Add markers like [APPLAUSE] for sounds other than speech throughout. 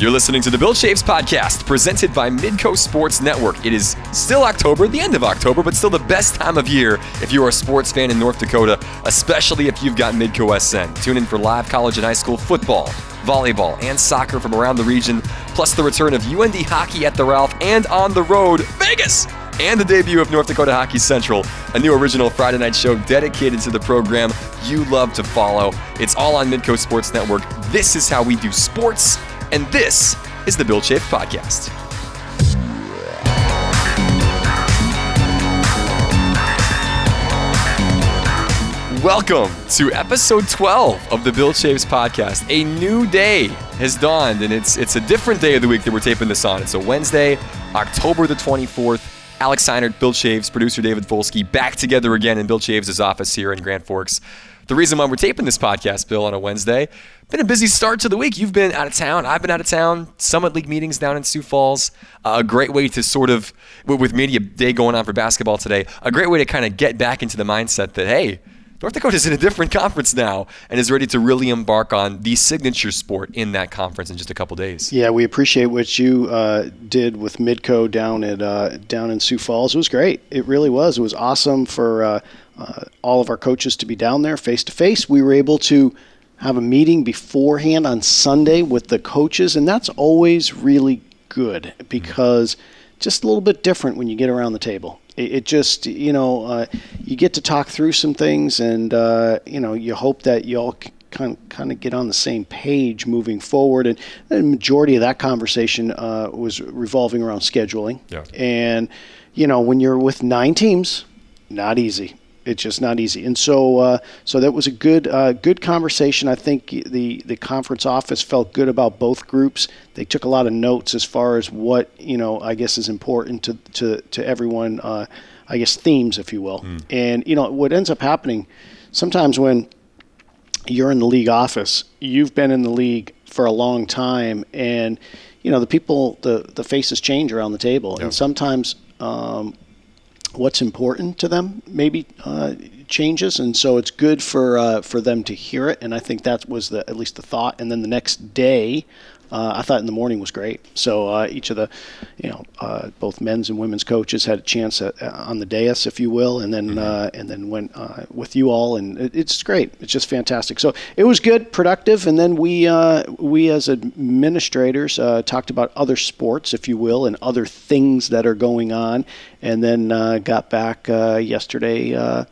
You're listening to the Bill Chaves podcast presented by Midco Sports Network. It is still October, the end of October, but still the best time of year if you are a sports fan in North Dakota, especially if you've got Midco SN. Tune in for live college and high school football, volleyball, and soccer from around the region, plus the return of UND hockey at the Ralph and on the road, Vegas and the debut of North Dakota Hockey Central, a new original Friday night show dedicated to the program you love to follow. It's all on Midco Sports Network. This is how we do sports and this is the Bill Chaves Podcast. Welcome to episode 12 of the Bill Chaves podcast. A new day has dawned, and it's it's a different day of the week that we're taping this on. It's a Wednesday, October the 24th. Alex Seinert, Bill Chaves, producer David Folsky, back together again in Bill Chaves' office here in Grand Forks the reason why we're taping this podcast, Bill, on a Wednesday. Been a busy start to the week. You've been out of town. I've been out of town. Summit League meetings down in Sioux Falls. Uh, a great way to sort of, with media day going on for basketball today, a great way to kind of get back into the mindset that, hey, North Dakota is in a different conference now and is ready to really embark on the signature sport in that conference in just a couple days. Yeah, we appreciate what you uh, did with Midco down at uh, down in Sioux Falls. It was great. It really was. It was awesome for uh, uh, all of our coaches to be down there face to face. We were able to have a meeting beforehand on Sunday with the coaches, and that's always really good because just a little bit different when you get around the table. It, it just, you know, uh, you get to talk through some things, and uh, you know, you hope that you all kind of, kind of get on the same page moving forward. And the majority of that conversation uh, was revolving around scheduling. Yeah. And you know, when you're with nine teams, not easy it's just not easy. And so, uh, so that was a good, uh, good conversation. I think the the conference office felt good about both groups. They took a lot of notes as far as what you know. I guess is important to to to everyone. Uh, I guess themes, if you will. Mm. And you know what ends up happening sometimes when you're in the league office, you've been in the league for a long time, and you know the people, the the faces change around the table, yep. and sometimes. Um, what's important to them maybe uh, changes, and so it's good for uh, for them to hear it. And I think that was the at least the thought. And then the next day, uh, I thought in the morning was great. So uh, each of the, you know, uh, both men's and women's coaches had a chance at, uh, on the dais, if you will, and then mm-hmm. Uh, and then went uh, with you all, and it, it's great. It's just fantastic. So it was good, productive, and then we we as administrators talked about other sports, if you will, and other things that are going on, and then got back yesterday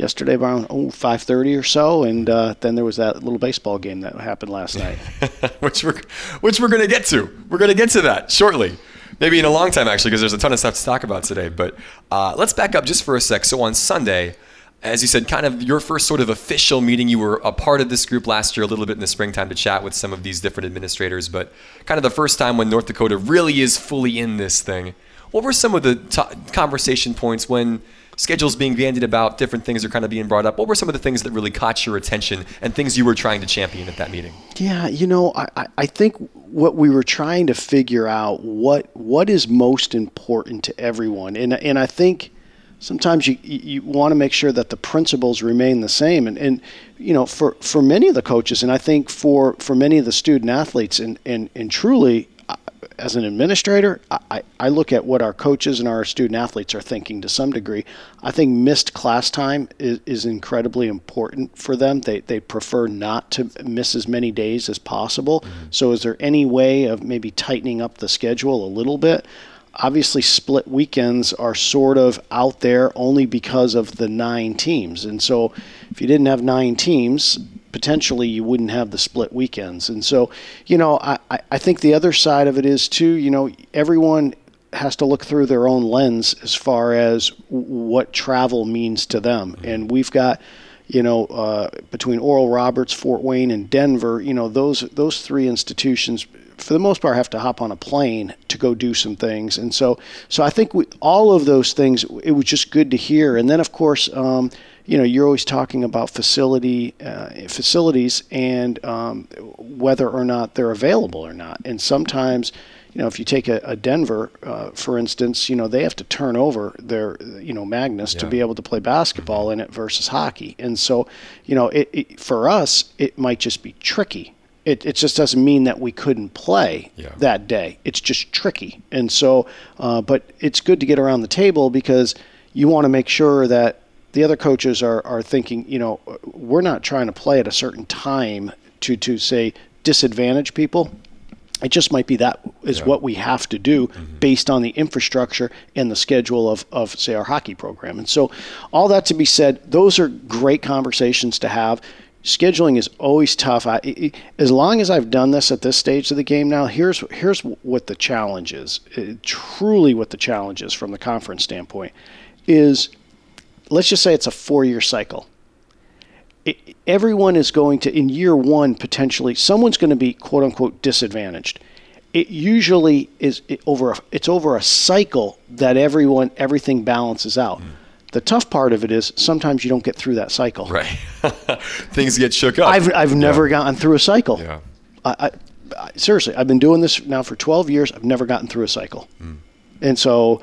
yesterday around oh, 5.30 or so and uh, then there was that little baseball game that happened last night [LAUGHS] which we're which we're going to get to we're going to get to that shortly maybe in a long time actually because there's a ton of stuff to talk about today but uh, let's back up just for a sec so on sunday as you said, kind of your first sort of official meeting. You were a part of this group last year, a little bit in the springtime to chat with some of these different administrators, but kind of the first time when North Dakota really is fully in this thing. What were some of the t- conversation points when schedules being bandied about, different things are kind of being brought up. What were some of the things that really caught your attention and things you were trying to champion at that meeting? Yeah, you know, I, I think what we were trying to figure out what what is most important to everyone, and and I think sometimes you you want to make sure that the principles remain the same and, and you know for for many of the coaches and I think for for many of the student athletes and and, and truly as an administrator, I, I look at what our coaches and our student athletes are thinking to some degree. I think missed class time is, is incredibly important for them. They, they prefer not to miss as many days as possible. Mm-hmm. So, is there any way of maybe tightening up the schedule a little bit? Obviously, split weekends are sort of out there only because of the nine teams. And so, if you didn't have nine teams, potentially you wouldn't have the split weekends. And so, you know, I, I think the other side of it is too, you know, everyone has to look through their own lens as far as what travel means to them. And we've got, you know, uh, between Oral Roberts, Fort Wayne, and Denver, you know, those those three institutions, for the most part, have to hop on a plane to go do some things. And so, so I think we, all of those things, it was just good to hear. And then, of course, um, you know, you're always talking about facility uh, facilities and um, whether or not they're available or not. And sometimes, you know, if you take a, a Denver, uh, for instance, you know, they have to turn over their, you know, Magness yeah. to be able to play basketball in it versus hockey. And so, you know, it, it, for us, it might just be tricky It, it just doesn't mean that we couldn't play Yeah. that day. It's just tricky. And so, uh, but it's good to get around the table because you want to make sure that the other coaches are, are thinking, you know, we're not trying to play at a certain time to, to say disadvantage people. It just might be that is what we have to do based on the infrastructure and the schedule of, of, say, our hockey program. And so, all that to be said, those are great conversations to have. Scheduling is always tough. I, as long as I've done this at this stage of the game now, here's here's what the challenge is. Uh, truly, what the challenge is from the conference standpoint is, let's just say it's a four-year cycle it, everyone is going to in year one potentially someone's going to be quote unquote disadvantaged it usually is it, over a, it's over a cycle that everyone everything balances out the tough part of it is sometimes you don't get through that cycle Right. [LAUGHS] Things get shook up. i've, I've never gotten through a cycle Yeah. I, I, I, seriously, I've been doing this now for 12 years. I've never gotten through a cycle. Hmm. And so,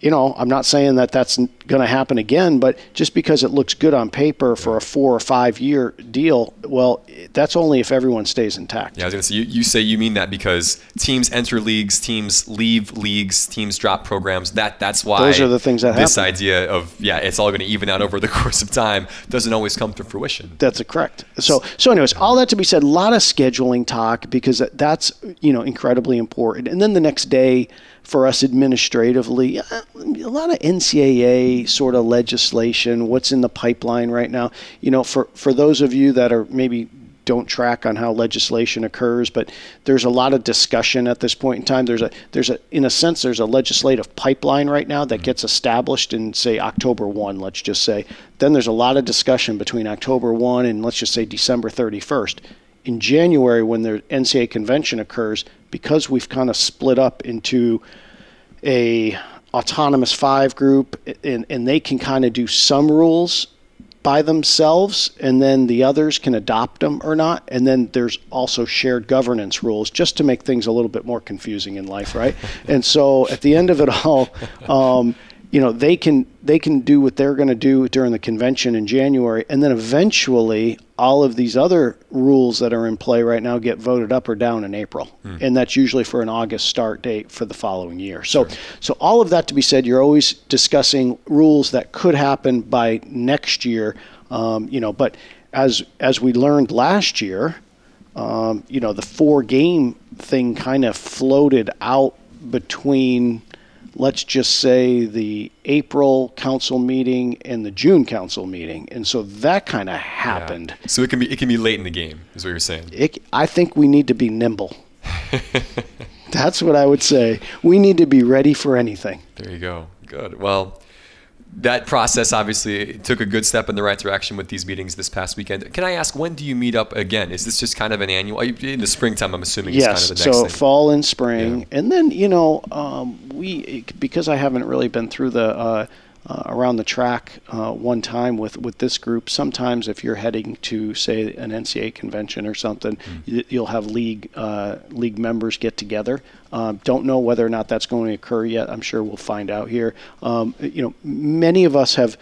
you know, I'm not saying that that's going to happen again, but just because it looks good on paper for a four or five year deal, well, that's only if everyone stays intact. Yeah, I was gonna say you, you say you mean that because teams enter leagues, teams leave leagues, teams drop programs. That that's why Those are the things that this happen. idea of yeah, it's all going to even out over the [LAUGHS] course of time doesn't always come to fruition. That's correct. So, so anyways, all that to be said, a lot of scheduling talk because that's you know incredibly important. And then the next day for us administratively, uh, a lot of NCAA sort of legislation. What's in the pipeline right now? You know, for for those of you that are maybe don't track on how legislation occurs, but there's a lot of discussion at this point in time. There's a there's a in a sense there's a legislative pipeline right now that gets established in say October 1, let's just say. Then there's a lot of discussion between October 1 and let's just say December 31st. In January when the NCAA convention occurs, because we've kind of split up into a autonomous five group and, and they can kind of do some rules by themselves and then the others can adopt them or not and then there's also shared governance rules just to make things a little bit more confusing in life right? And so at the end of it all um, you know they can they can do what they're going to do during the convention in January and then eventually all of these other rules that are in play right now get voted up or down in April. And that's usually for an August start date for the following year. So so all of that to be said you're always discussing rules that could happen by next year um, you know but as as we learned last year um, you know the four game thing kind of floated out between let's just say the April council meeting and the June council meeting, and so that kind of happened. So it can be it can be late in the game, is what you're saying. It, I think we need to be nimble. [LAUGHS] That's what I would say. We need to be ready for anything. There you go. Good. Well, that process obviously took a good step in the right direction with these meetings this past weekend. Can I ask when do you meet up again? Is this just kind of an annual in the springtime? I'm assuming. Yes. kind of the next so thing. fall and spring, and then you know um, we because I haven't really been through the uh, uh, around the track uh, one time with with this group. Sometimes if you're heading to say an NCAA convention or something, you, you'll have league uh, league members get together. Um, don't know whether or not that's going to occur yet. I'm sure we'll find out here. Um, you know, many of us have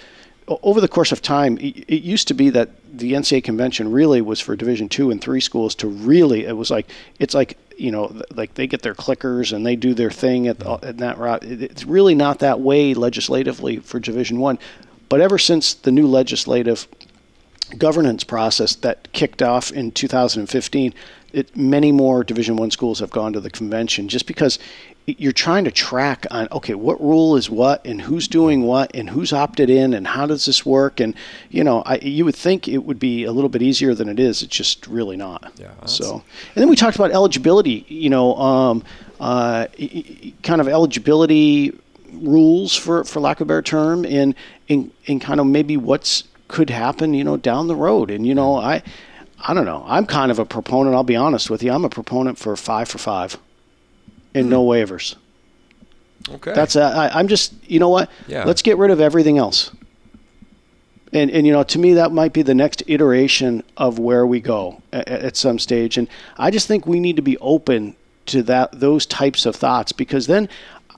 over the course of time, it it used to be that the NCAA convention really was for Division two and three schools to really. It was like it's like you know, like they get their clickers and they do their thing at, the, at that route. It- It's really not that way legislatively for Division one, but ever since the new legislative governance process that kicked off in 2015, it, many more Division One schools have gone to the convention just because you're trying to track on okay what rule is what and who's doing what and who's opted in and how does this work? And you know I, you would think it would be a little bit easier than it is. It's just really not. Yeah, so and then we talked about eligibility you know um, uh, kind of eligibility rules for, for lack of a better term and, and and kind of maybe what's could happen you know down the road. And you know I I don't know. I'm kind of a proponent I'll be honest with you. I'm a proponent for five for five and no waivers okay. that's uh, I, I'm just you know what Yeah. let's get rid of everything else and and you know to me that might be the next iteration of where we go at, at some stage and I just think we need to be open to that those types of thoughts because then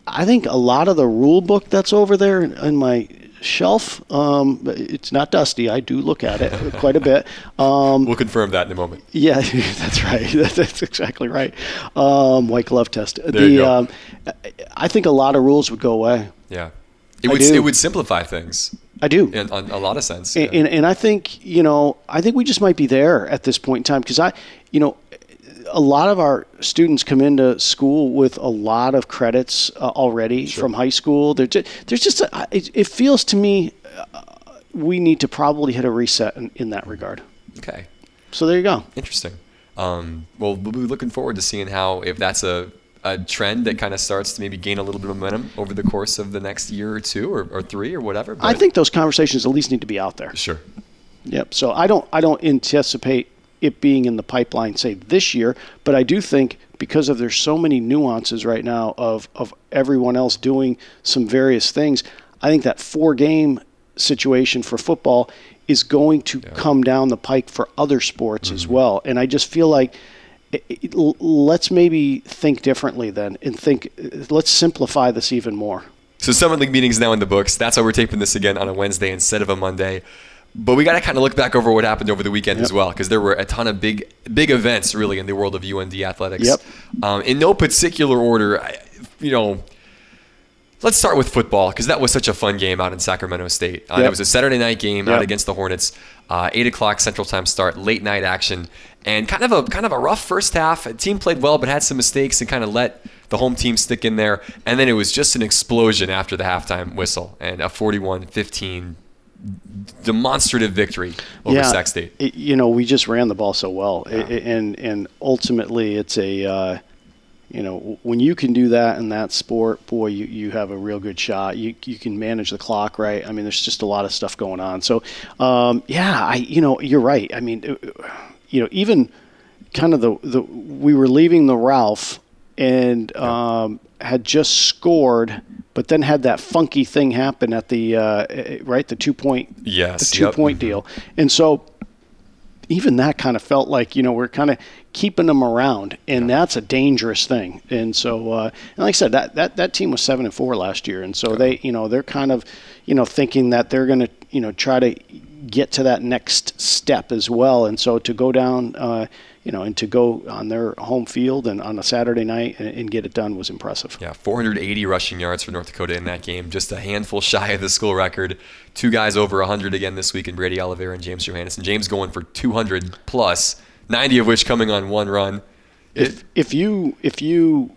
I think a lot of the rule book that's over there in my shelf. Um, it's not dusty. I do look at it [LAUGHS] quite a bit. Um, we'll confirm that in a moment. Yeah, [LAUGHS] that's right. [LAUGHS] That's exactly right. Um, white glove test. There the you go. um, I think a lot of rules would go away. Yeah, it I would do. it would simplify things I do. in, in a lot of sense. And, yeah. and, and I think you know, I think we just might be there at this point in time because I, you know, a lot of our students come into school with a lot of credits uh, already from high school. They're just, there's just a, it, it feels to me uh, we need to probably hit a reset in, in that regard. okay. So there you go. Interesting. Um, well, we'll be looking forward to seeing how if that's a, a trend that kind of starts to maybe gain a little bit of momentum over the course of the next year or two or, or three or whatever. I think those conversations at least need to be out there. sure. Yep. So I don't I don't anticipate it being in the pipeline say this year, but I do think because of there's so many nuances right now of of everyone else doing some various things, I think that four game situation for football is going to come down the pike for other sports as mm-hmm. well. And I just feel like it, it- let's maybe think differently then and think let's simplify this even more. So Summit League meetings now in the books. That's why we're taping this again on a Wednesday instead of a Monday. But we got to kind of look back over what happened over the weekend as well, because there were a ton of big, big events really in the world of UND athletics. Yep. Um, in no particular order, I, you know. Let's start with football because that was such a fun game out in Sacramento State. Uh, Yep. It was a Saturday night game out against the Hornets, uh, eight o'clock Central Time start, late night action, and kind of a kind of a rough first half. The team played well, but had some mistakes and kind of let the home team stick in there. And then it was just an explosion after the halftime whistle and a 41-15 demonstrative victory over Sac State. it- you know, we just ran the ball so well, I- I- and and ultimately, it's a uh, you know when you can do that in that sport, boy, you, you have a real good shot. You you can manage the clock right. I mean, there's just a lot of stuff going on. So, um, yeah, I you know you're right. I mean, uh, you know, even kind of the the we were leaving the Ralph and um, had just scored. But then had that funky thing happen at the uh, eh, right the two point Yes, the two yep. point deal. And so even that kind of felt like, you know, we're kind of keeping them around and that's a dangerous thing. And so, uh, and like I said, that, that, that team was seven and four last year. And so they, you know, they're kind of, you know, thinking that they're going to, you know, try to get to that next step as well. And so to go down, uh, you know, and to go on their home field and on a Saturday night and, and get it done was impressive. Yeah, 480 rushing yards for North Dakota in that game, just a handful [LAUGHS] shy of the school record. Two guys over 100 again this week in Brady Oliveira and James Johannesson. James going for 200 plus, 90 of which coming on one run. If if you if you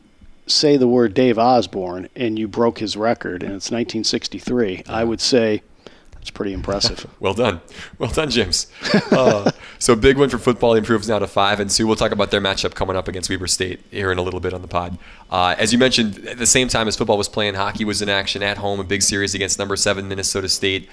say the word Dave Osborn and you broke his record and it's 1963, I would say that's pretty impressive. [LAUGHS] Well done. Well done, James. Uh, [LAUGHS] so big win for football. Improves now to five and two. We'll talk about their matchup coming up against Weber State here in a little bit on the pod. Uh, as you mentioned, at the same time as football was playing, hockey was in action at home. A big series against number seven Minnesota State.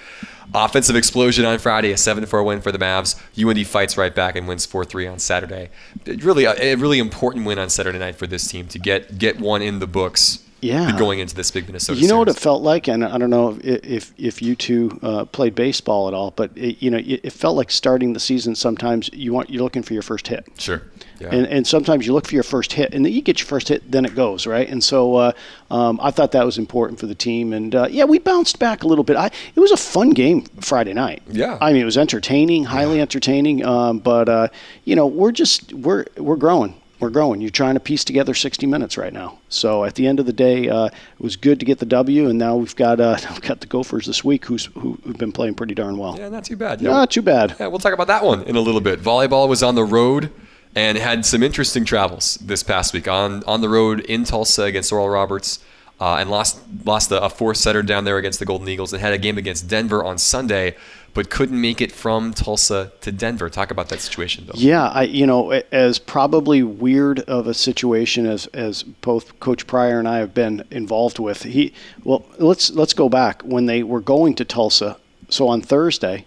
Offensive explosion on Friday. A seven-four win for the Mavs. UND fights right back and wins four-three on Saturday. It Really, a, a really important win on Saturday night for this team to get get one in the books. Yeah. Going into this big Minnesota. You know what it felt like, and I don't know if if, if you two uh, played baseball at all, but it, you know it, felt like starting the season. Sometimes you want you're looking for your first hit. Sure. Yeah. And, and sometimes you look for your first hit, and then you get your first hit, then it goes right. And so uh, um, I thought that was important for the team. And uh, yeah, we bounced back a little bit. I, it was a fun game Friday night. Yeah. I mean, it was entertaining, highly entertaining. Um, but uh, you know, we're just we're we're growing. We're growing. You're trying to piece together 60 minutes right now. So at the end of the day, uh, it was good to get the W, and now we've got uh, [LAUGHS] we've got the Gophers this week, who's who, who've been playing pretty darn well. yeah, not too bad. Yeah. Not too bad. Yeah, we'll talk about that one in a little bit. Volleyball was on the road and had some interesting travels this past week. On on the road in Tulsa against Oral Roberts, uh, and lost lost a, a four setter down there against the Golden Eagles, and had a game against Denver on Sunday, but couldn't make it from Tulsa to Denver. Talk about that situation, Bill. Yeah, I you know as probably weird of a situation as as both Coach Pryor and I have been involved with. He well let's let's go back when they were going to Tulsa. So on Thursday,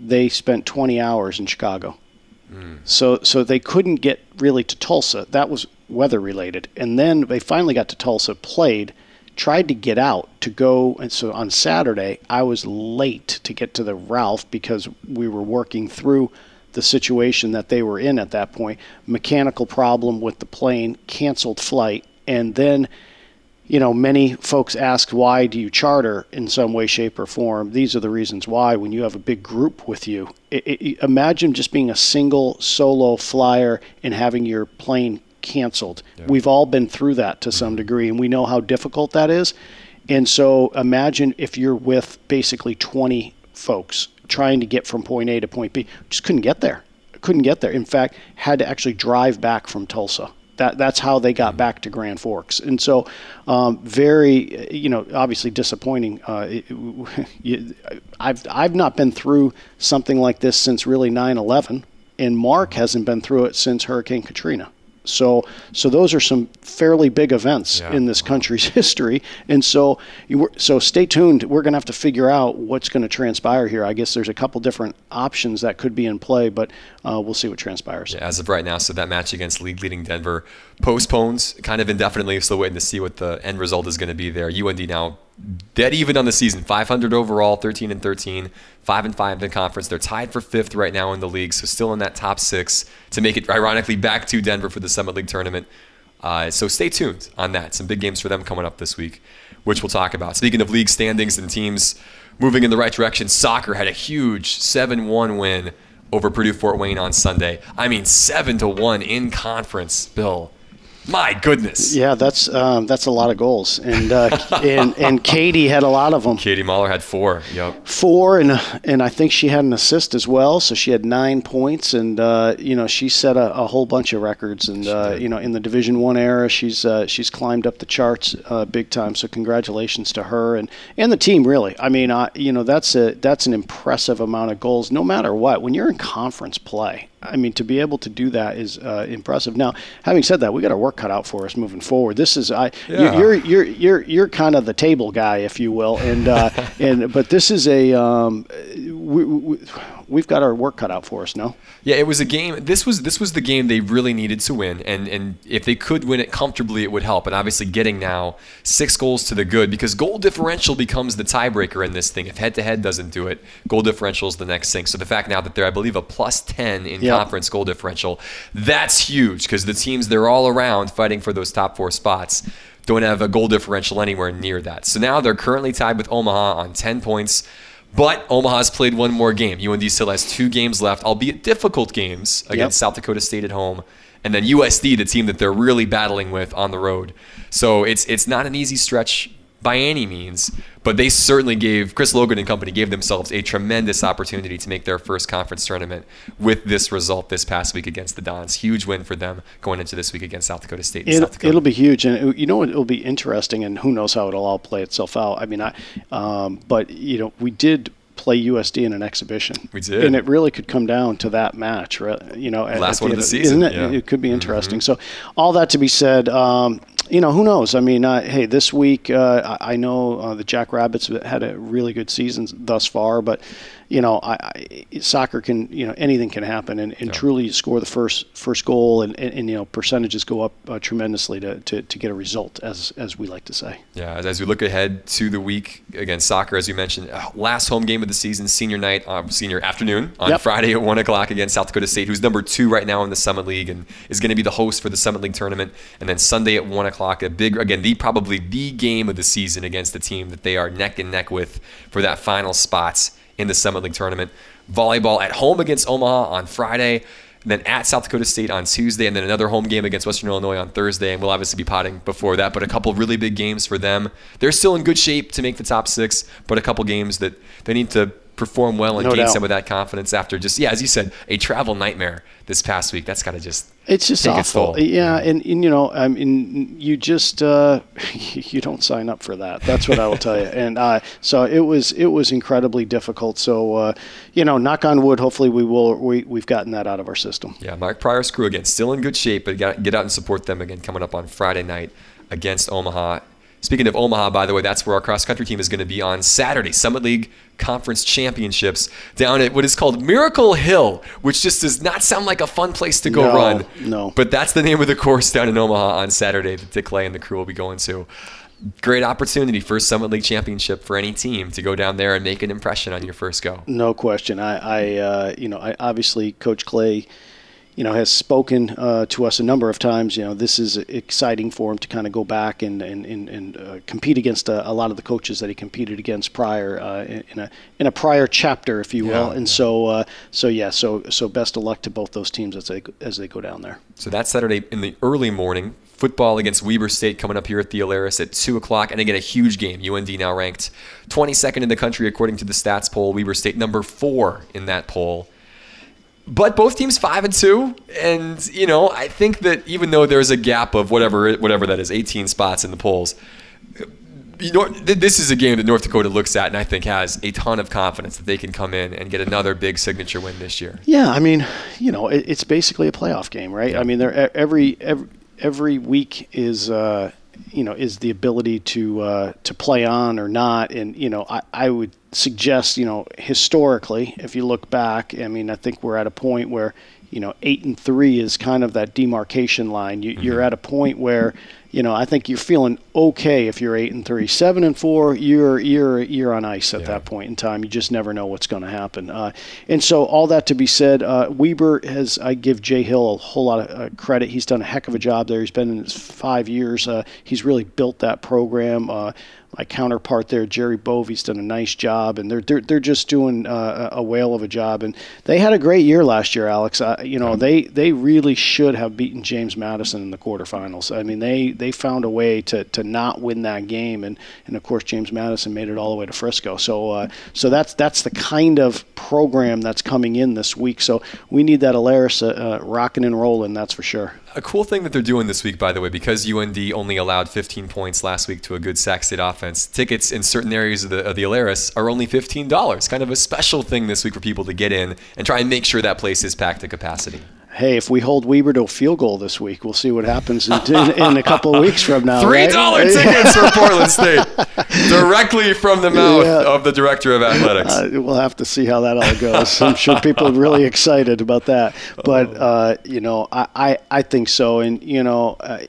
they spent 20 hours in Chicago. So so they couldn't get really to Tulsa. That was weather related. And then they finally got to Tulsa, played, tried to get out to go and so on Saturday I was late to get to the Ralph because we were working through the situation that they were in at that point. Mechanical problem with the plane, canceled flight, and then you know, many folks ask why do you charter in some way, shape, or form. These are the reasons why. When you have a big group with you, it, it, imagine just being a single solo flyer and having your plane canceled. Yeah. We've all been through that to some mm-hmm. degree, and we know how difficult that is. And so imagine if you're with basically 20 folks trying to get from point A to point B, just couldn't get there. Couldn't get there. In fact, had to actually drive back from Tulsa. That, that's how they got mm-hmm. back to Grand Forks. And so, um, very, you know, obviously disappointing. Uh, it, I've, I've not been through something like this since really 9 11, and Mark hasn't been through it since Hurricane Katrina. So, so those are some fairly big events yeah. in this country's [LAUGHS] history, and so, you, so stay tuned. We're going to have to figure out what's going to transpire here. I guess there's a couple different options that could be in play, but uh, we'll see what transpires. Yeah, as of right now, so that match against league-leading Denver postpones kind of indefinitely. Still waiting to see what the end result is going to be there. UND now dead even on the season, 500 overall, 13 and 13, five and five in conference. They're tied for fifth right now in the league, so still in that top six to make it ironically back to Denver for the Summit League tournament. Uh, so stay tuned on that. Some big games for them coming up this week, which we'll talk about. Speaking of league standings and teams moving in the right direction, soccer had a huge 7-1 win over Purdue Fort Wayne on Sunday. I mean, seven to one in conference, Bill. My goodness. Yeah, that's um, that's a lot of goals, and uh, [LAUGHS] and and Katie had a lot of them. Katie Mahler had four. Yep. Four, and and I think she had an assist as well, so she had nine points, and uh, you know she set a, a, whole bunch of records, and uh, you know in the Division One era, she's uh, she's climbed up the charts uh, big time. So congratulations to her and and the team. Really, I mean, I, you know that's a that's an impressive amount of goals, no matter what. When you're in conference play, I mean, to be able to do that is uh, impressive. Now, having said that, we got our work cut out for us moving forward. This is I yeah. you're, you're you're you're kind of the table guy, if you will, and uh, [LAUGHS] and but this is a um, we, we, we've got our work cut out for us. No. Yeah, it was a game. This was this was the game they really needed to win, and and if they could win it comfortably, it would help. And obviously, getting now six goals to the good because goal differential becomes the tiebreaker in this thing. If head to head doesn't do it, goal differential is the next thing. So the fact now that they're, I believe, a plus ten in yep. conference goal differential, that's huge because the teams they're all around fighting for those top four spots don't have a goal differential anywhere near that. So now they're currently tied with Omaha on ten points. But Omaha's played one more game. UND still has two games left, albeit difficult games against yep. South Dakota State at home, and then USD, the team that they're really battling with on the road. So it's it's not an easy stretch by any means, but they certainly gave Chris Logan and company gave themselves a tremendous opportunity to make their first conference tournament with this result this past week against the Dons. Huge win for them going into this week against South Dakota State. It, Dakota. It'll be huge, and you know it'll be interesting, and who knows how it'll all play itself out. I mean, I, um, but you know we did play USD in an exhibition. We did, and it really could come down to that match, right? You know, last one of the season, it? Yeah. It could be mm-hmm. interesting. Mm-hmm. So, all that to be said, um, you know, who knows? I mean, uh, hey, this week uh, I, I, know uh, the Jackrabbits had a really good season thus far, but you know, I, I, soccer can, you know, anything can happen, and, and yeah. truly score the first first goal, and, and, and you know, percentages go up uh, tremendously to, to, to, get a result, as as we like to say. Yeah, as we look ahead to the week against soccer, as you mentioned, uh, last home game of the season, senior night, uh, senior afternoon on yep. Friday at one o'clock against South Dakota State, who's number two right now in the Summit League and is going to be the host for the Summit League tournament, and then Sunday at one o'clock, a big again, the probably the game of the season against the team that they are neck and neck with for that final spots in the Summit League tournament. Volleyball at home against Omaha on Friday, then at South Dakota State on Tuesday, and then another home game against Western Illinois on Thursday. And we'll obviously be potting before that, but a couple really big games for them. They're still in good shape to make the top six, but a couple games that they need to perform well and no gain doubt. some of that confidence after just yeah, as you said, a travel nightmare this past week. That's got to just it's just awful. Its yeah, and, and, you know, I mean, you just uh, [LAUGHS] you don't sign up for that. That's what I will tell you. [LAUGHS] And uh, so it was it was incredibly difficult. So uh, you know, knock on wood. Hopefully, we will we we've gotten that out of our system. Yeah, Mark Pryor's crew again, still in good shape, but get out and support them again coming up on Friday night against Omaha Speaking of Omaha, by the way, that's where our cross country team is going to be on Saturday. Summit League Conference Championships down at what is called Miracle Hill, which just does not sound like a fun place to go no, run. No. But that's the name of the course down in Omaha on Saturday that Dick Clay and the crew will be going to. Great opportunity for Summit League Championship for any team to go down there and make an impression on your first go. No question. I, I uh, you know, I obviously Coach Clay you know, has spoken uh, to us a number of times. You know, this is exciting for him to kind of go back and and, and, and uh, compete against a, a, lot of the coaches that he competed against prior uh, in a in a prior chapter, if you will. Yeah, and yeah. so uh, so yeah, so so best of luck to both those teams as they as they go down there. So that's Saturday in the early morning. Football against Weber State coming up here at the Alerus at 2 o'clock. And again, a huge game. UND now ranked 22nd in the country according to the stats poll. Weber State number four in that poll but both teams five and two, and you know I think that even though there's a gap of whatever whatever that is, 18 spots in the polls, you know this is a game that North Dakota looks at and I think has a ton of confidence that they can come in and get another big signature win this year. Yeah, I mean, you know, it, it's basically a playoff game, right? Yeah. I mean, they're every every every week is. Uh, you know, is the ability to uh, to play on or not, and you know, I, I would suggest, you know, historically, if you look back, I mean, I think we're at a point where, you know, eight and three is kind of that demarcation line. You, are mm-hmm. at a point where you know, I think you're feeling okay if you're eight and three, seven and four. You're you're you're on ice at yeah. that point in time. You just never know what's going to happen. Uh, and so, all that to be said, uh, Weber has. I give Jay Hill a whole lot of uh, credit. He's done a heck of a job there. He's been in his five years. Uh, he's really built that program. My counterpart there, Jerry Bovee's done a nice job, and they're they're, they're just doing uh, a whale of a job. And they had a great year last year, Alex. You know, they they really should have beaten James Madison in the quarterfinals. I mean, they they found a way to, to not win that game, and, and of course James Madison made it all the way to Frisco. So uh, so that's that's the kind of program that's coming in this week. So we need that Alerus uh, uh, rocking and rolling. That's for sure. A cool thing that they're doing this week, by the way, because UND only allowed 15 points last week to a good Sac State offense, tickets in certain areas of the, of the Alerus are only $15. Kind of a special thing this week for people to get in and try and make sure that place is packed to capacity hey, if we hold Weber to a field goal this week, we'll see what happens in, in, in a couple of weeks from now. Three dollar right? [LAUGHS] tickets for Portland State, [LAUGHS] directly from the mouth yeah. of the director of athletics. Uh, we'll have to see how that all goes. I'm sure people are really excited about that, but uh, you know, I, I, I think so, and you know, uh,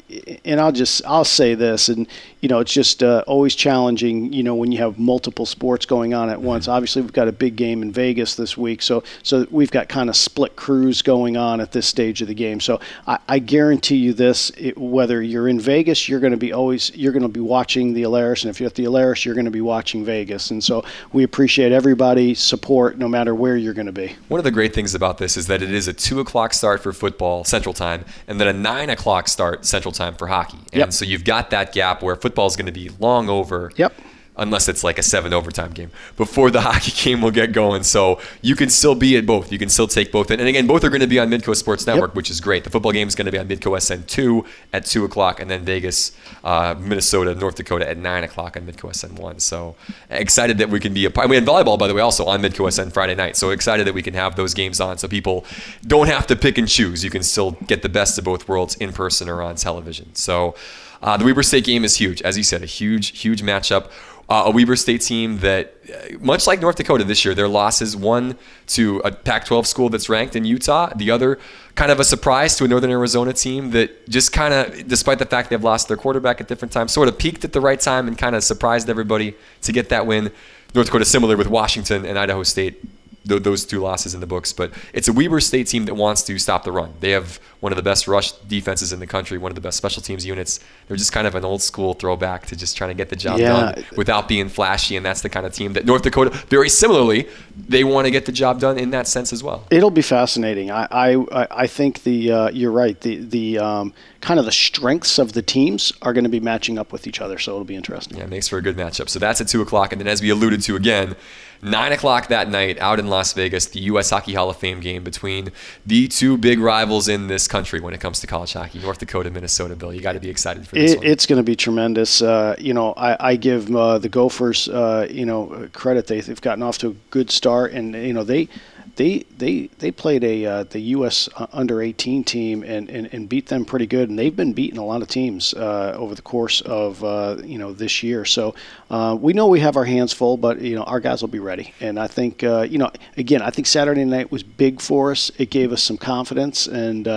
and I'll just I'll say this, and you know, it's just uh, always challenging, you know, when you have multiple sports going on at once. Mm-hmm. Obviously, we've got a big game in Vegas this week, so so we've got kind of split crews going on at this stage of the game. So I, I guarantee you this: it, whether you're in Vegas, you're going to be always you're going to be watching the Alerus, and if you're at the Alerus, you're going to be watching Vegas. And so we appreciate everybody's support, no matter where you're going to be. One of the great things about this is that it is a two o'clock start for football Central Time, and then a nine o'clock start Central Time for hockey. And yep. so you've got that gap where football football is going to be long over. Yep unless it's like a seven overtime game before the [LAUGHS] hockey game will get going. So you can still be at both. You can still take both. And again, both are going to be on Midco Sports Network, yep. which is great. The football game is going to be on Midco SN two at two o'clock, and then Vegas, uh, Minnesota, North Dakota at nine o'clock on Midco SN one. So excited that we can be a part. We had volleyball, by the way, also on Midco SN Friday night. So excited that we can have those games on, so people don't have to pick and choose. You can still get the best of both worlds in person or on television. So. Uh, the Weber State game is huge, as you said, a huge, huge matchup. Uh, a Weber State team that, uh, much like North Dakota this year, their losses one to a Pac-12 school that's ranked in Utah, the other kind of a surprise to a Northern Arizona team that just kind of, despite the fact they've lost their quarterback at different times, sort of peaked at the right time and kind of surprised everybody to get that win. North Dakota similar with Washington and Idaho State th- those two losses in the books. But it's a Weber State team that wants to stop the run. They have one of the best rush defenses in the country, one of the best special teams units. They're just kind of an old school throwback to just trying to get the job yeah. done without being flashy. And that's the kind of team that North Dakota, very similarly, they want to get the job done in that sense as well. It'll be fascinating. I I, I think the uh, you're right. The the um, kind of the strengths of the teams are going to be matching up with each other. So it'll be interesting. Yeah, it makes for a good matchup. So that's at two o'clock, and then as we alluded to again. Nine o'clock that night out in Las Vegas, the U.S. Hockey Hall of Fame game between the two big rivals in this country when it comes to college hockey, North Dakota, Minnesota. Bill, you got to be excited for this it, one. It's going to be tremendous. Uh, you know, I, I give uh, the Gophers, uh, you know, credit. They, they've gotten off to a good start, and you know they they they they played a uh, the U.S. Uh, under 18 team and, and, and beat them pretty good, and they've been beating a lot of teams uh, over the course of uh, you know this year. So uh, we know we have our hands full, but you know our guys will be ready. And I think uh, you know again, I think Saturday night was big for us. It gave us some confidence, and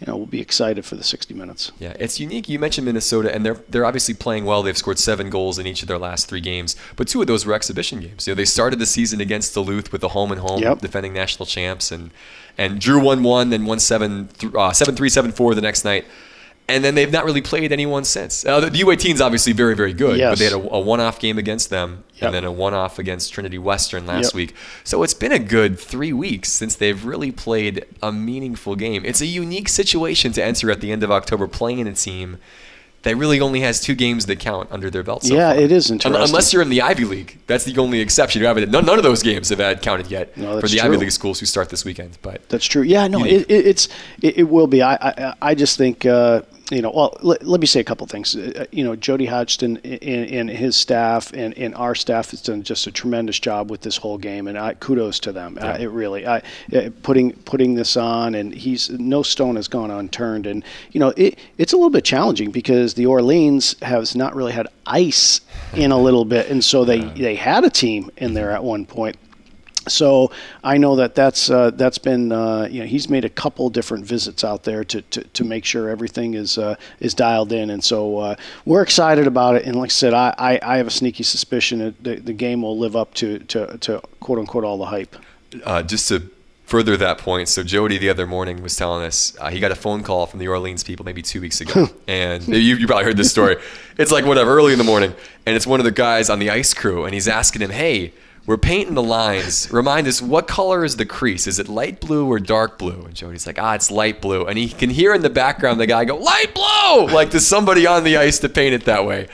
you know, we'll be excited for the 60 minutes. Yeah, it's unique. You mentioned Minnesota, and they're they're obviously playing well. They've scored seven goals in each of their last three games, but two of those were exhibition games. You know, they started the season against Duluth with a home and home, Yep. defending national champs, and and drew one one, then won seven uh, seven three seven four the next night. And then they've not really played anyone since. Uh, the, the U18 is obviously very, very good, but they had a, a one-off game against them, Yep. and then a one-off against Trinity Western last Yep. week. So it's been a good three weeks since they've really played a meaningful game. It's a unique situation to enter at the end of October playing a team that really only has two games that count under their belt. So Yeah, far. it is interesting. Unless you're in the Ivy League, that's the only exception. You haven't none, none of those games have had counted yet No, for the Ivy. League schools who start this weekend. But That's true. Yeah, no, it, it, it's it, it will be. I I, I just think uh, you know. Well, let, let me say a couple things. Uh, you know, Jody Hodgson and, and his staff and, and our staff has done just a tremendous job with this whole game, and I, kudos to them. Uh, it really, I uh, putting putting this on, and he's no stone has gone unturned. And you know, it it's a little bit challenging because the Orleans has not really had ice in a little bit, and so they they had a team in there at one point. So I know that that's uh, that's been uh, you know he's made a couple different visits out there to, to, to make sure everything is uh, is dialed in, and so uh, we're excited about it. And like I said, I, I, I have a sneaky suspicion that the, the game will live up to, to, to quote unquote all the hype. uh, just to further that point, so Jody the other morning was telling us uh, he got a phone call from the Orleans people maybe two weeks ago, [LAUGHS] and you, you probably heard this story. It's like whatever, early in the morning, and it's one of the guys on the ice crew, and he's asking him, "Hey, we're painting the lines. Remind us what color is the crease? Is it light blue or dark blue?" And Jody's like, "Ah, it's light blue," and he can hear in the background the guy go, "Light blue!" Like there's somebody on the ice to paint it that way.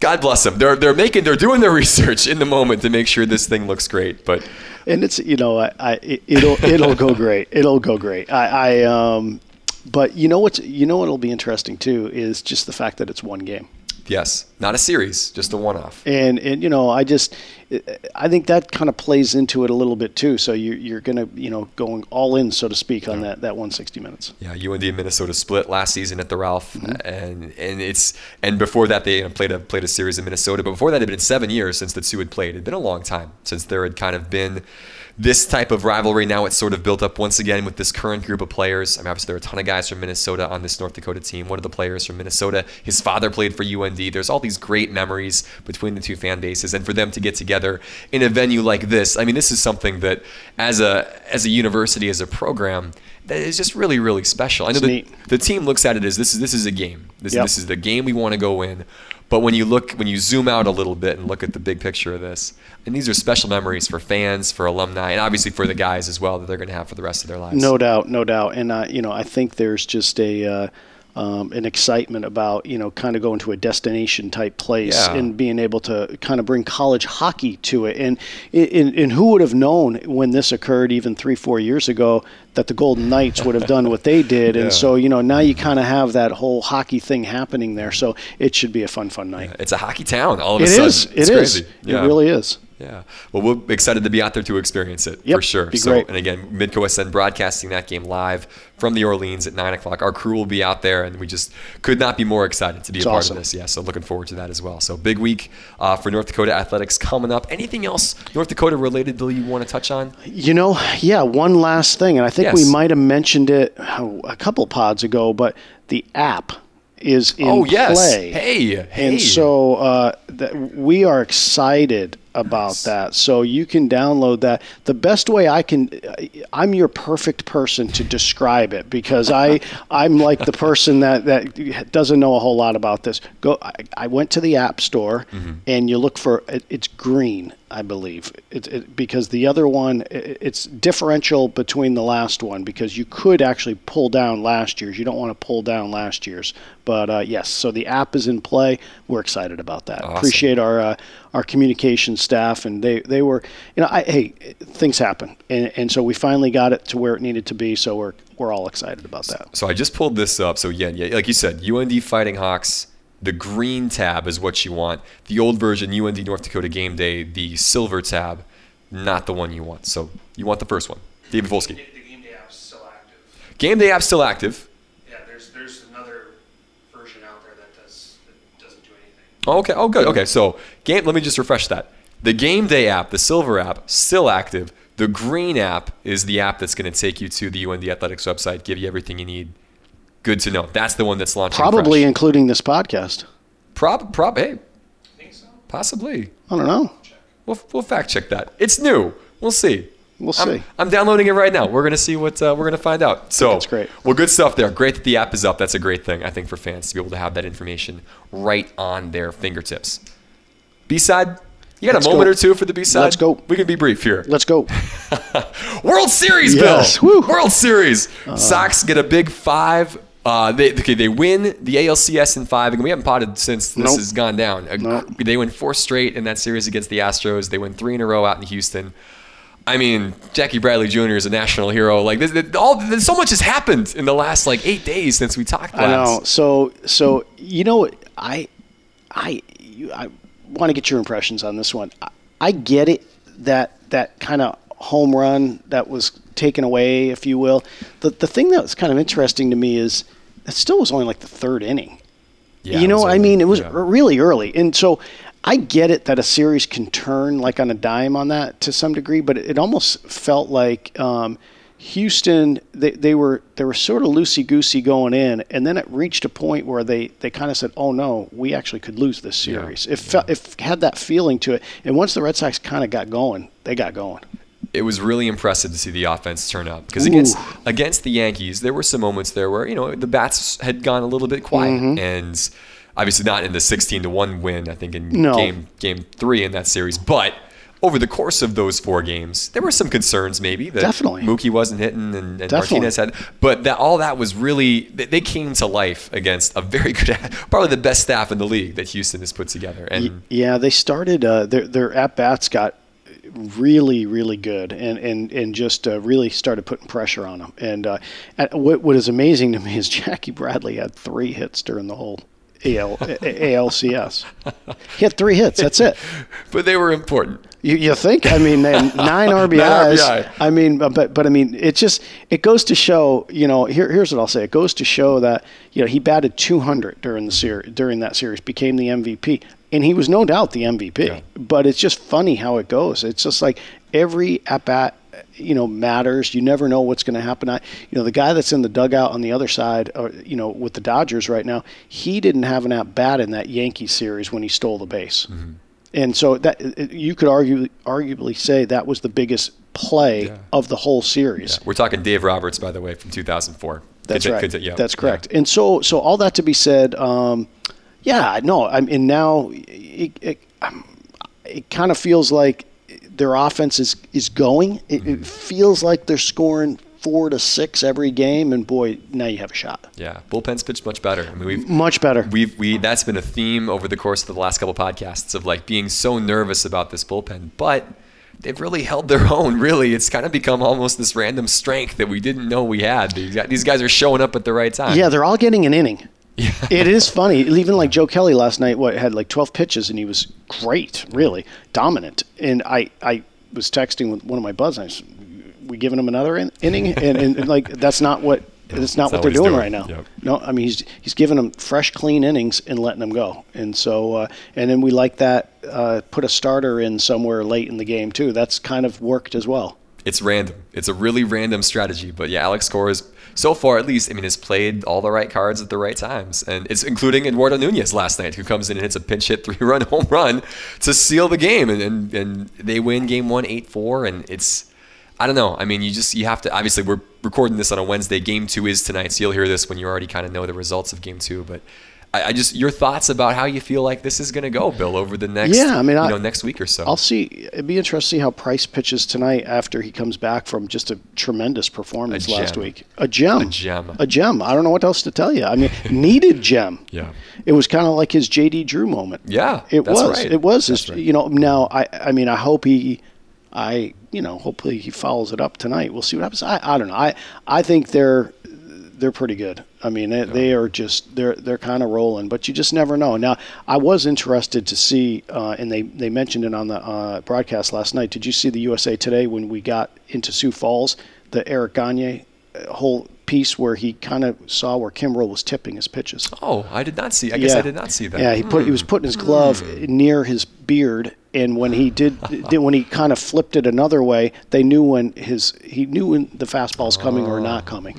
God bless them. They're they're making they're doing their [LAUGHS] research in the moment to make sure this thing looks great, but. and it's you know I, I it- it'll it'll go great it'll go great I, I um but you know what's you know what'll be interesting too is just the fact that it's one game Yes, not a series, just a one-off. and and you know I just I think that kind of plays into it a little bit too so you you're gonna you know going all in so to speak on that that 160 minutes Yeah, UND and Minnesota split last season at the Ralph, Mm-hmm. and and it's and before that they played a played a series in Minnesota. But before that, it had been seven years since the two had played. It'd been a long time since there had kind of been this type of rivalry. Now it's sort of built up once again with this current group of players. I mean, obviously there are a ton of guys from Minnesota on this North Dakota team. One of the players from Minnesota, his father played for UND. There's all these great memories between the two fan bases, and for them to get together in a venue like this, I mean, this is something that as a as a university as a program that is just really really special. I know the, the team looks at it as this is this is a game. This Yep. this is the game we want to go in. But when you look when you zoom out a little bit and look at the big picture of this, and these are special memories for fans, for alumni, and obviously for the guys as well that they're going to have for the rest of their lives. No doubt, no doubt. And uh, you know, I think there's just a uh, um, an excitement about you know kind of going to a destination type place Yeah. and being able to kind of bring college hockey to it. And and, and who would have known when this occurred even three four years ago that the Golden Knights would have done what they did. [LAUGHS] Yeah. And so you know now you kind of have that whole hockey thing happening there. So it should be a fun fun night. It's a hockey town all of a It sudden. is. It's It is. crazy. Yeah. It really is. Yeah. Well, we're excited to be out there to experience it Yep, for sure. so, great. and again, Midco SN broadcasting that game live from the Orleans at nine o'clock. Our crew will be out there, and we just could not be more excited to be It's a part awesome. of this. Yeah. So, looking forward to that as well. So, big week uh, for North Dakota athletics coming up. Anything else North Dakota related, Bill, you want to touch on? You know, yeah, one last thing, and I think Yes. we might have mentioned it oh, a couple pods ago, but the app is in oh, yes. play. Hey. Hey. And so uh, that we are excited about that. So you can download that. The best way I can, I'm your perfect person to describe it because I, [LAUGHS] I'm like the person that, that doesn't know a whole lot about this. Go. I, I went to the App Store Mm-hmm. and you look for it, it's green, I believe, it, it, because the other one it, it's differential between the last one because you could actually pull down last year's. You don't want to pull down last year's, but uh, yes. So the app is in play. We're excited about that. Awesome. Appreciate our uh, our communication staff, and they they were, you know, I, hey, things happen, and and so we finally got it to where it needed to be. So we're we're all excited about that. So I just pulled this up. So yeah, yeah, like you said, UND Fighting Hawks. The green tab is what you want. The old version, UND North Dakota Game Day, the silver tab, not the one you want. So you want the first one. David Volsky. The, game day app's still active. Game Day app's still active. Yeah, there's there's another version out there that does that doesn't do anything. Oh, okay. Oh, good. Okay. So game. Let me just refresh that. The Game Day app, the silver app, still active. The green app is the app that's going to take you to the UND Athletics website, give you everything you need Good to know. That's the one that's launching. Probably fresh. including this podcast. Prob, prob, hey, think so. possibly. I don't know. We'll, we'll fact check that. It's new. We'll see. We'll I'm, see. I'm downloading it right now. We're gonna see what uh, we're gonna find out. So that's great. Well, good stuff there. Great that the app is up. That's a great thing I think for fans to be able to have that information right on their fingertips. B side. You got Let's a moment go. or two for the B side? Let's go. We can be brief here. Let's go. [LAUGHS] World Series, Yes. Bill. Woo. Uh. World Series. Sox get a big five. Uh, they okay, they win the ALCS in five, and we haven't potted since this Nope. has gone down. Nope. They win four straight in that series against the Astros. They win three in a row out in Houston. I mean, Jackie Bradley Jr. is a national hero. Like, this, this- all this, so much has happened in the last like eight days since we talked last. I know. So so you know I I you, I want to get your impressions on this one. I, I get it that that kind of home run that was taken away, if you will. The the thing that was kind of interesting to me is it still was only like the third inning. Yeah, you know, I early. mean, it was Yeah. really early, and so I get it that a series can turn like on a dime on that to some degree, but it almost felt like um, Houston they, they were they were sort of loosey goosey going in, and then it reached a point where they, they kind of said, "Oh no, we actually could lose this series." It felt it had that feeling to it, and once the Red Sox kind of got going, they got going. It was really impressive to see the offense turn up because against against the Yankees, there were some moments there where you know the bats had gone a little bit quiet, Mm-hmm. and obviously not in the sixteen to one win. I think in No. game game three in that series, but over the course of those four games, there were some concerns maybe that Definitely. Mookie wasn't hitting and, and Martinez had, but that all that was really they, they came to life against a very [LAUGHS] good, probably the best staff in the league that Houston has put together, and Yeah, they started uh, their their at bats got really really good and and and just uh, really started putting pressure on them. And uh, what what is amazing to me is [LAUGHS] Jackie Bradley had three hits during the whole AL, ALCS. He had three hits. That's it. [LAUGHS] but they were important. You, you think? I mean, [LAUGHS] nine RBIs. RBI. I mean, but but I mean, it just it goes to show. You know, here, here's what I'll say. It goes to show that you know he batted 200 during the series during that series, became the MVP, and he was no doubt the MVP. Yeah. But it's just funny how it goes. It's just like every at bat. You know, matters. You never know what's going to happen. I, you know, the guy that's in the dugout on the other side, or you know, with the Dodgers right now, he didn't have an at bat in that Yankee series when he stole the base. Mm-hmm. And so that uh, uh, you could argue, arguably say that was the biggest play Yeah. of the whole series. We're talking Dave Roberts, by the way, from 2004. That's Conti- right. conti- yeah, That's yeah. correct. And so, so all that to be said, um, yeah, no, I mean now it, it, um, it kind of feels like their offense is is going. It, Mm-hmm. it feels like they're scoring four to six every game, and boy, now you have a shot. Yeah, bullpen's pitched much better. I mean, we've Much better. we've we that's been a theme over the course of the last couple podcasts of like being so nervous about this bullpen, but they've really held their [LAUGHS] own. Really, it's kind of become almost this random strength that we didn't know we had. These guys, these guys are showing up at the right time. Yeah, they're all getting an inning. It is funny. Even like Joe Kelly last night, what had like 12 pitches, and he was great, really dominant. And I, I was texting with one of my buds, and I said, "We giving him another in- inning?" [LAUGHS] And, and, and, like that's not what that's not That's what they're doing, doing. right now. Yep. No, I mean he's he's giving them fresh, clean innings and letting them go. And so, uh, and then we like that. Uh, put a starter in somewhere late in the game too. That's kind of worked as well. It's random. It's a really random strategy. But yeah, Alex is so far at least. I mean, has played all the right cards at the right times, and it's including Eduardo Nunez last night, who comes in and hits a pinch hit [LAUGHS] three run home run to seal the game, and and, and they win game one eight four, and it's. I don't know. I mean, you just you have to. Obviously, we're recording this on a Wednesday. Game two is tonight, so you'll hear this when you already kind of know the results of game two. But I, I just your thoughts about how you feel like this is going to go, Bill, over the next Yeah, I mean, you I- know next week or so. I'll see. It'd be interesting to see how Price pitches tonight after he comes back from just a tremendous performance A last week. A gem. A gem. A gem. I don't know what else to tell you. I mean, needed [LAUGHS] gem. Yeah. It was kind of like his JD Drew moment. Yeah, It that's was. right. It was. His, right. You know. Now, I. I mean, I hope he. I. You know. Hopefully, he follows it up tonight. We'll see what happens. I. I don't know. I. I think they're. They're pretty good. I mean, they, they are just they're they're kind of rolling, but you just never know. Now, I was interested to see, uh, and they, they mentioned it on the uh, broadcast last night. Did you see the USA Today when we got into Sioux Falls, the Eric Gagne uh, whole piece where he kind of saw where Kimbrel was tipping his pitches? Oh, I did not see. I guess I did not see that. Yeah, he put he was putting his glove near his beard, and when he did, [LAUGHS] did when he kind of flipped it another way, they knew when his he knew when the fastball's coming or not coming.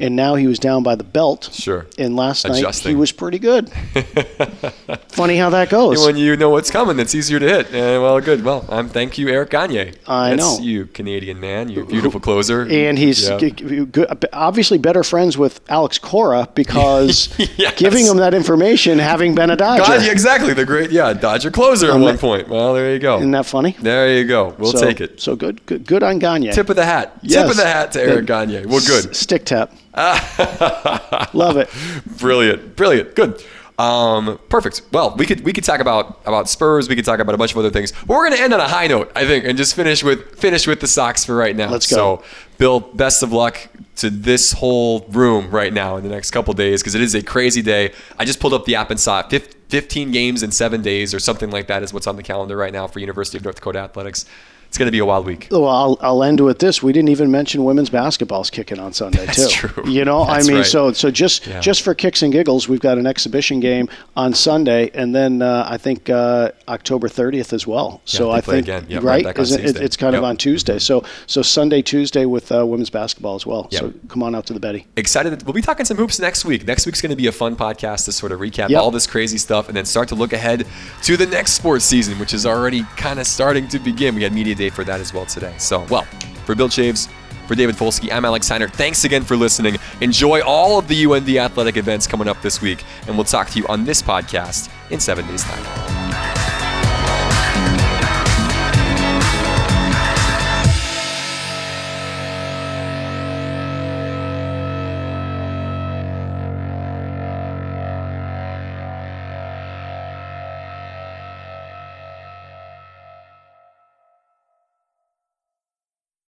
And now he was down by the belt. Sure. And last night Adjusting. he was pretty good. [LAUGHS] Funny how that goes. when you know what's coming, it's easier to hit. Uh, well, good. Well, um, thank you, Eric Gagne. I That's know. you, Canadian man. You beautiful closer. and he's Yeah. good, obviously better friends with Alex Cora because [LAUGHS] Yes. giving him that information, having been a Dodger. God, exactly. The great, yeah, Dodger closer at Um, one point. Well, there you go. Isn't that funny? There you go. We'll so, take it. So good, good, good on Gagne. Tip of the hat. Yes. Tip of the hat to Eric. Gagne. Well, good. S- stick tap. [LAUGHS] Love it. Brilliant, brilliant, good. Um, perfect. Well, we could we could talk about about Spurs. We could talk about a bunch of other things. But we're going to end on a high note, I think, and just finish with finish with the Sox for right now. Let's go. So, Bill, best of luck to this whole room right now in the next couple days because it is a crazy day. I just pulled up the app and saw it. 15 games in seven days or something like that is what's on the calendar right now for University of North Dakota athletics. It's going to be a wild week. Well, I'll, I'll end with this. We didn't even mention women's basketball's kicking on Sunday That's too. true. You know, That's I mean, right. so so just Yeah. just for kicks and giggles, we've got an exhibition game on Sunday, and then uh, I think uh, October 30th as well. so they I think. Yep, right right, back on Isn't it, it's kind of on Tuesday. So so Sunday, Tuesday with uh, women's basketball as well. Yep. So come on out to the Betty. excited. that- We'll be talking some hoops next week. Next week's going to be a fun podcast to sort of recap Yep. all this crazy stuff and then start to look ahead to the next sports season, which is already kind of starting to begin. We had media day for that as well today. So, well, for Bill Chaves, for David Folsky, I'm Alex Steiner. Thanks again for listening. Enjoy all of the UND athletic events coming up this week, and we'll talk to you on this podcast in seven days' time.